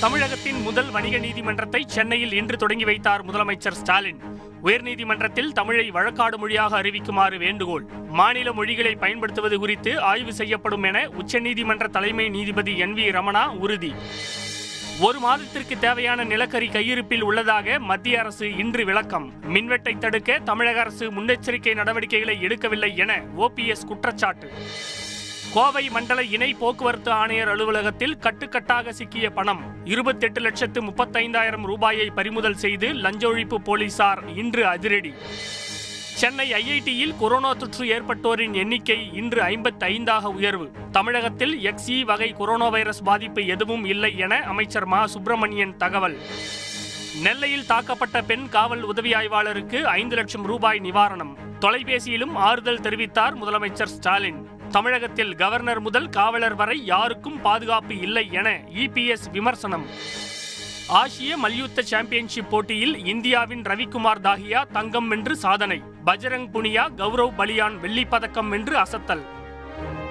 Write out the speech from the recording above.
தமிழகத்தின் முதல் வணிக நீதிமன்றத்தை சென்னையில் இன்று தொடங்கி வைத்தார் முதலமைச்சர் ஸ்டாலின். உயர்நீதிமன்றத்தில் தமிழை வழக்காடு மொழியாக அறிவிக்குமாறு வேண்டுகோள். மாநில மொழிகளை பயன்படுத்துவது குறித்து ஆய்வு செய்யப்படும் என உச்சநீதிமன்ற தலைமை நீதிபதி என் வி ரமணா உறுதி. ஒரு மாதத்திற்கு தேவையான நிலக்கரி கையிருப்பில் உள்ளதாக மத்திய அரசு இன்று விளக்கம். மின்வெட்டை தடுக்க தமிழக அரசு முன்னெச்சரிக்கை நடவடிக்கைகளை எடுக்கவில்லை என ஓபிஎஸ் குற்றச்சாட்டு. கோவை மண்டல இணை போக்குவரத்து ஆணையர் அலுவலகத்தில் கட்டுக்கட்டாக சிக்கிய பணம் இருபத்தெட்டு லட்சத்து முப்பத்தைந்தாயிரம் ரூபாயை பறிமுதல் செய்து லஞ்ச ஒழிப்பு போலீசார் இன்று அதிரடி. சென்னை ஐஐடியில் கொரோனா தொற்று ஏற்பட்டோரின் எண்ணிக்கை இன்று ஐம்பத்தி ஐந்தாக உயர்வு. தமிழகத்தில் எக்ஸ்இ வகை கொரோனா வைரஸ் பாதிப்பு எதுவும் இல்லை என அமைச்சர் மா. சுப்பிரமணியன் தகவல். நெல்லையில் தாக்கப்பட்ட பெண் காவல் உதவி ஆய்வாளருக்கு ஐந்து லட்சம் ரூபாய் நிவாரணம். தொலைபேசியிலும் ஆறுதல் தெரிவித்தார் முதலமைச்சர் ஸ்டாலின். தமிழகத்தில் கவர்னர் முதல் காவலர் வரை யாருக்கும் பாதுகாப்பு இல்லை என இபிஎஸ் விமர்சனம். ஆசிய மல்யுத்த சாம்பியன்ஷிப் போட்டியில் இந்தியாவின் ரவிக்குமார் தாகியா தங்கம் வென்று சாதனை. பஜரங் புனியா கௌரவ் பலியான் வெள்ளி பதக்கம் வென்று அசத்தல்.